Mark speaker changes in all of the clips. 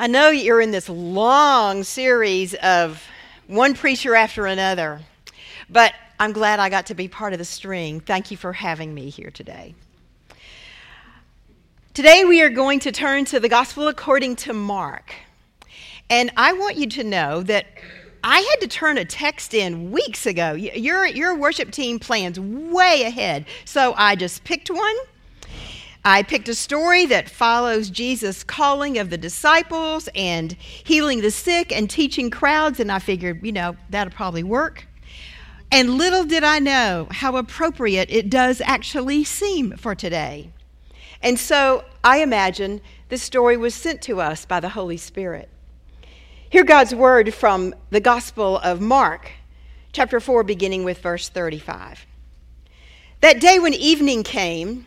Speaker 1: I know you're in this long series of one preacher after another, but I'm glad I got to be part of the string. Thank you for having me here today. Today we are going to turn to the Gospel according to Mark. And I want you to know that I had to turn a text in weeks ago. Your, your worship team plans way ahead. So I just picked one I picked a story that follows Jesus' calling of the disciples and healing the sick and teaching crowds, and I figured, you know, that'll probably work. And little did I know how appropriate it does actually seem for today. And so I imagine this story was sent to us by the Holy Spirit. Hear God's word from the Gospel of Mark, chapter 4, beginning with verse 35. That day when evening came,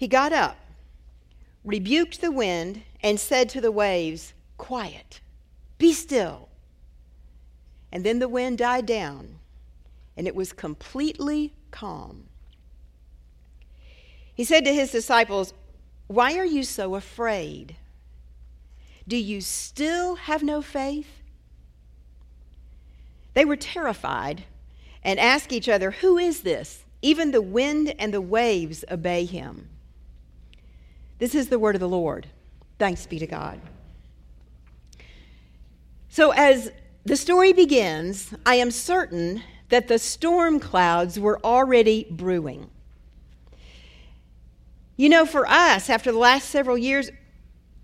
Speaker 1: He got up, rebuked the wind, and said to the waves, Quiet, be still. And then the wind died down, and it was completely calm. He said to his disciples, Why are you so afraid? Do you still have no faith? They were terrified and asked each other, Who is this? Even the wind and the waves obey him. This is the word of the Lord. Thanks be to God. So, as the story begins, I am certain that the storm clouds were already brewing. You know, for us, after the last several years,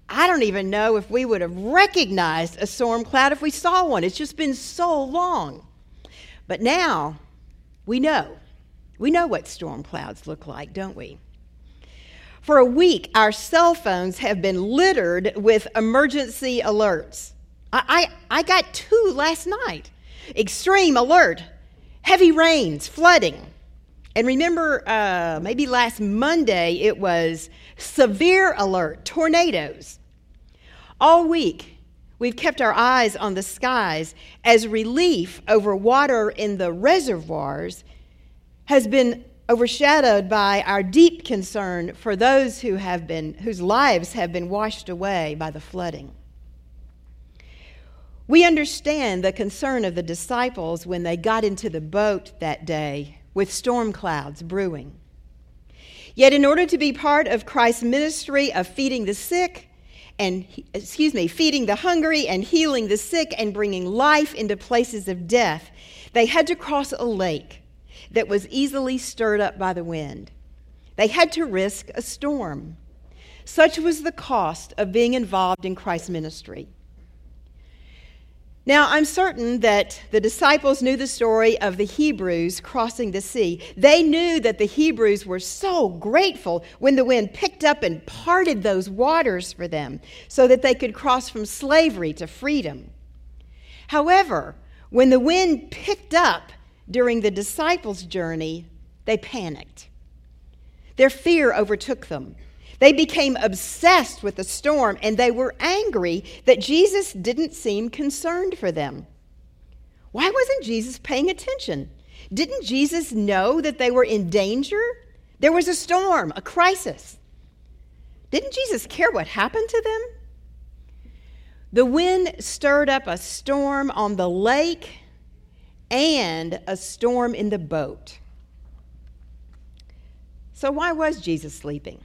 Speaker 1: I don't even know if we would have recognized a storm cloud if we saw one. It's just been so long. But now we know. We know what storm clouds look like, don't we? For a week, our cell phones have been littered with emergency alerts. I, I, I got two last night extreme alert, heavy rains, flooding. And remember, uh, maybe last Monday, it was severe alert, tornadoes. All week, we've kept our eyes on the skies as relief over water in the reservoirs has been overshadowed by our deep concern for those who have been whose lives have been washed away by the flooding. We understand the concern of the disciples when they got into the boat that day with storm clouds brewing. Yet in order to be part of Christ's ministry of feeding the sick and excuse me, feeding the hungry and healing the sick and bringing life into places of death, they had to cross a lake that was easily stirred up by the wind. They had to risk a storm. Such was the cost of being involved in Christ's ministry. Now, I'm certain that the disciples knew the story of the Hebrews crossing the sea. They knew that the Hebrews were so grateful when the wind picked up and parted those waters for them so that they could cross from slavery to freedom. However, when the wind picked up during the disciples' journey, they panicked. Their fear overtook them. They became obsessed with the storm and they were angry that Jesus didn't seem concerned for them. Why wasn't Jesus paying attention? Didn't Jesus know that they were in danger? There was a storm, a crisis. Didn't Jesus care what happened to them? The wind stirred up a storm on the lake and a storm in the boat. So, why was Jesus sleeping?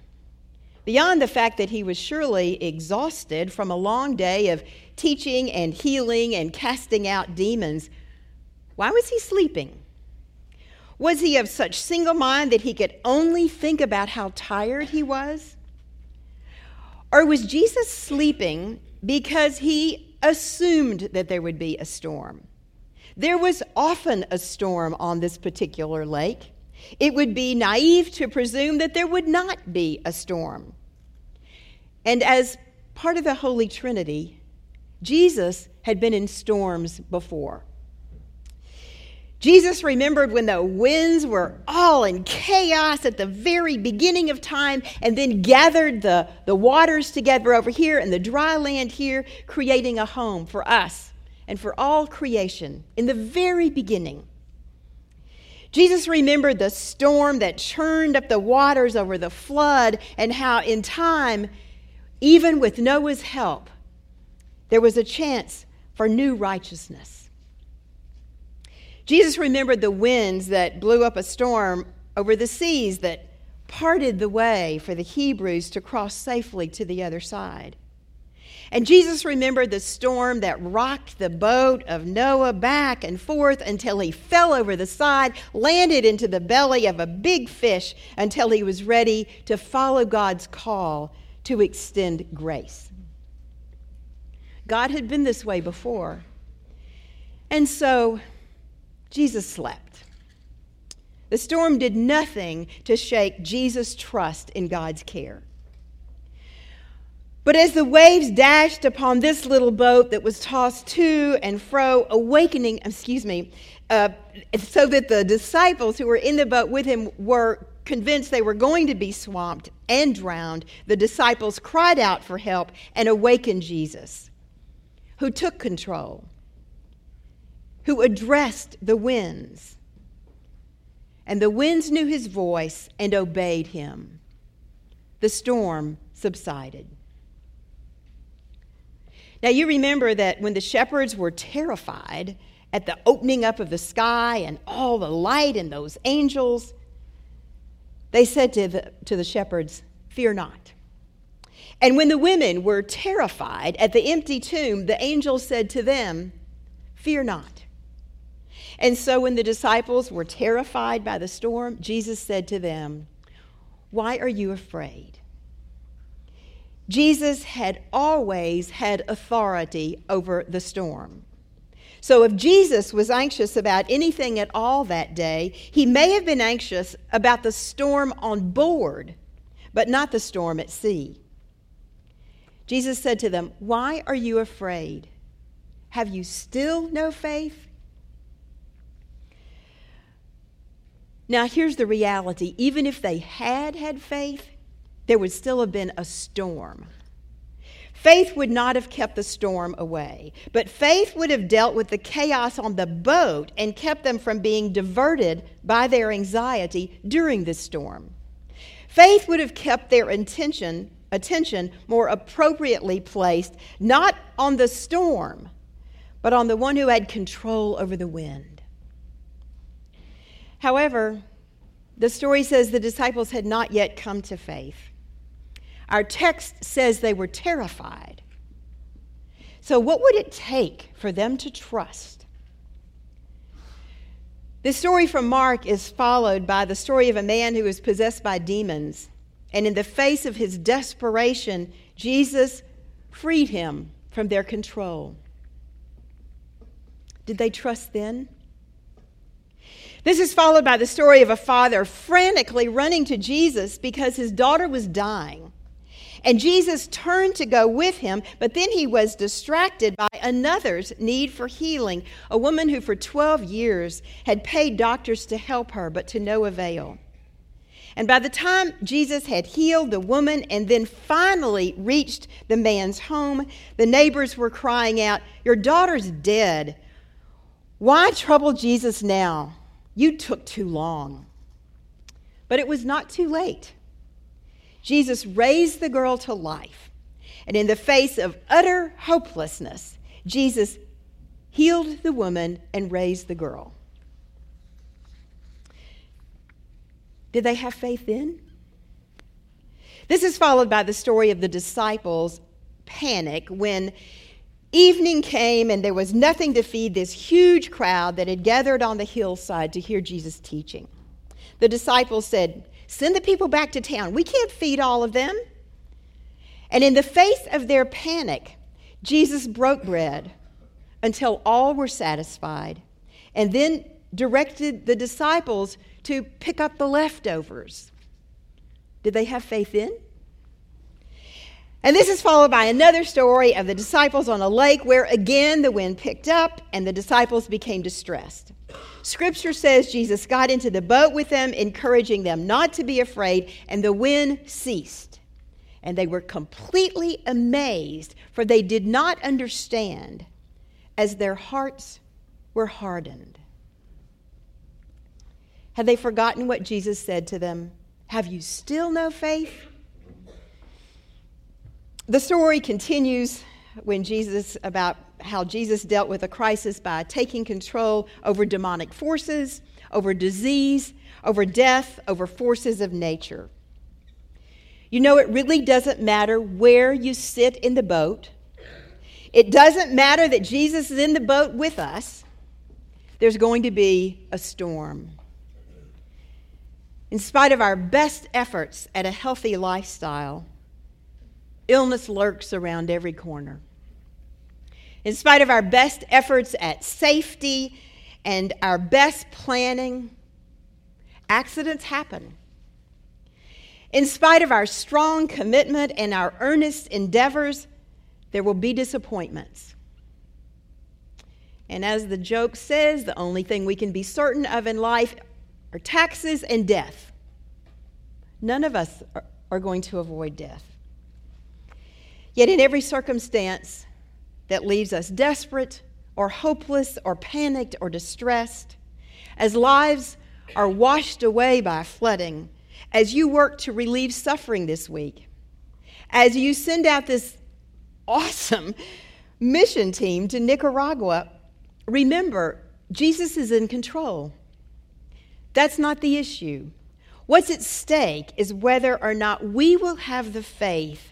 Speaker 1: Beyond the fact that he was surely exhausted from a long day of teaching and healing and casting out demons, why was he sleeping? Was he of such single mind that he could only think about how tired he was? Or was Jesus sleeping because he assumed that there would be a storm? There was often a storm on this particular lake. It would be naive to presume that there would not be a storm. And as part of the Holy Trinity, Jesus had been in storms before. Jesus remembered when the winds were all in chaos at the very beginning of time and then gathered the, the waters together over here and the dry land here, creating a home for us and for all creation in the very beginning. Jesus remembered the storm that churned up the waters over the flood and how, in time, even with Noah's help, there was a chance for new righteousness. Jesus remembered the winds that blew up a storm over the seas that parted the way for the Hebrews to cross safely to the other side. And Jesus remembered the storm that rocked the boat of Jonah back and forth until he fell over the side, landed into the belly of a big fish until he was ready to follow God's call to extend grace. God had been this way before. And so Jesus slept. The storm did nothing to shake Jesus' trust in God's care. But as the waves dashed upon this little boat that was tossed to and fro, awakening, excuse me, uh, so that the disciples who were in the boat with him were convinced they were going to be swamped and drowned, the disciples cried out for help and awakened Jesus, who took control who addressed the winds. And the winds knew his voice and obeyed him. The storm subsided. Now, you remember that when the shepherds were terrified at the opening up of the sky and all the light and those angels, they said to the, to the shepherds, Fear not. And when the women were terrified at the empty tomb, the angels said to them, Fear not. And so when the disciples were terrified by the storm, Jesus said to them, Why are you afraid? Jesus had always had authority over the storm. So if Jesus was anxious about anything at all that day, he may have been anxious about the storm on board, but not the storm at sea. Jesus said to them, Why are you afraid? Have you still no faith? Now, here's the reality even if they had had faith, there would still have been a storm. Faith would not have kept the storm away, but faith would have dealt with the chaos on the boat and kept them from being diverted by their anxiety during this storm. Faith would have kept their intention, attention more appropriately placed not on the storm, but on the one who had control over the wind. However, the story says the disciples had not yet come to faith. Our text says they were terrified. So, what would it take for them to trust? This story from Mark is followed by the story of a man who is possessed by demons. And in the face of his desperation, Jesus freed him from their control. Did they trust then? This is followed by the story of a father frantically running to Jesus because his daughter was dying. And Jesus turned to go with him, but then he was distracted by another's need for healing, a woman who for 12 years had paid doctors to help her, but to no avail. And by the time Jesus had healed the woman and then finally reached the man's home, the neighbors were crying out, Your daughter's dead. Why trouble Jesus now? You took too long. But it was not too late. Jesus raised the girl to life. And in the face of utter hopelessness, Jesus healed the woman and raised the girl. Did they have faith then? This is followed by the story of the disciples' panic when Evening came, and there was nothing to feed this huge crowd that had gathered on the hillside to hear Jesus teaching. The disciples said, Send the people back to town. We can't feed all of them. And in the face of their panic, Jesus broke bread until all were satisfied, and then directed the disciples to pick up the leftovers. Did they have faith in? And this is followed by another story of the disciples on a lake where again the wind picked up and the disciples became distressed. Scripture says Jesus got into the boat with them, encouraging them not to be afraid, and the wind ceased. And they were completely amazed, for they did not understand, as their hearts were hardened. Had they forgotten what Jesus said to them? Have you still no faith? The story continues when Jesus, about how Jesus dealt with a crisis by taking control over demonic forces, over disease, over death, over forces of nature. You know, it really doesn't matter where you sit in the boat. It doesn't matter that Jesus is in the boat with us. There's going to be a storm. In spite of our best efforts at a healthy lifestyle, illness lurks around every corner. In spite of our best efforts at safety and our best planning, accidents happen. In spite of our strong commitment and our earnest endeavors, there will be disappointments. And as the joke says, the only thing we can be certain of in life are taxes and death. None of us are going to avoid death. Yet, in every circumstance that leaves us desperate or hopeless or panicked or distressed, as lives are washed away by flooding, as you work to relieve suffering this week, as you send out this awesome mission team to Nicaragua, remember, Jesus is in control. That's not the issue. What's at stake is whether or not we will have the faith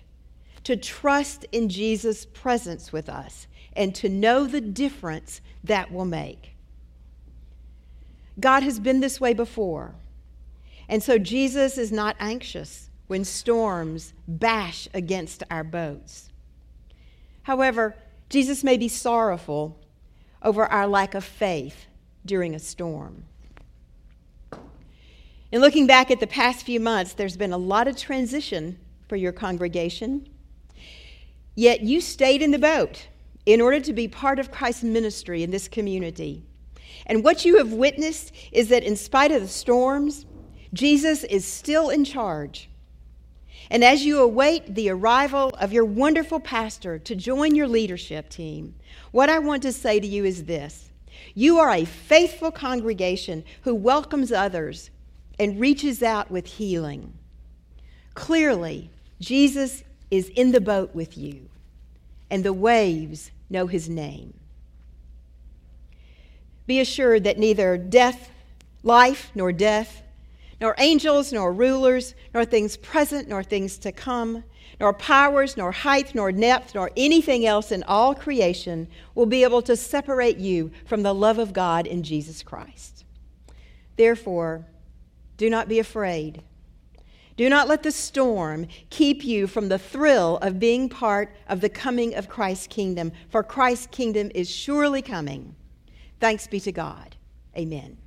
Speaker 1: to trust in Jesus' presence with us and to know the difference that will make. God has been this way before. And so Jesus is not anxious when storms bash against our boats. However, Jesus may be sorrowful over our lack of faith during a storm. In looking back at the past few months, there's been a lot of transition for your congregation. Yet you stayed in the boat in order to be part of Christ's ministry in this community. And what you have witnessed is that in spite of the storms, Jesus is still in charge. And as you await the arrival of your wonderful pastor to join your leadership team, what I want to say to you is this You are a faithful congregation who welcomes others and reaches out with healing. Clearly, Jesus is in the boat with you, and the waves know his name. Be assured that neither death, life, nor death, nor angels, nor rulers, nor things present, nor things to come, nor powers, nor height, nor depth, nor anything else in all creation will be able to separate you from the love of God in Jesus Christ. Therefore, do not be afraid. Do not let the storm keep you from the thrill of being part of the coming of Christ's kingdom, for Christ's kingdom is surely coming. Thanks be to God. Amen.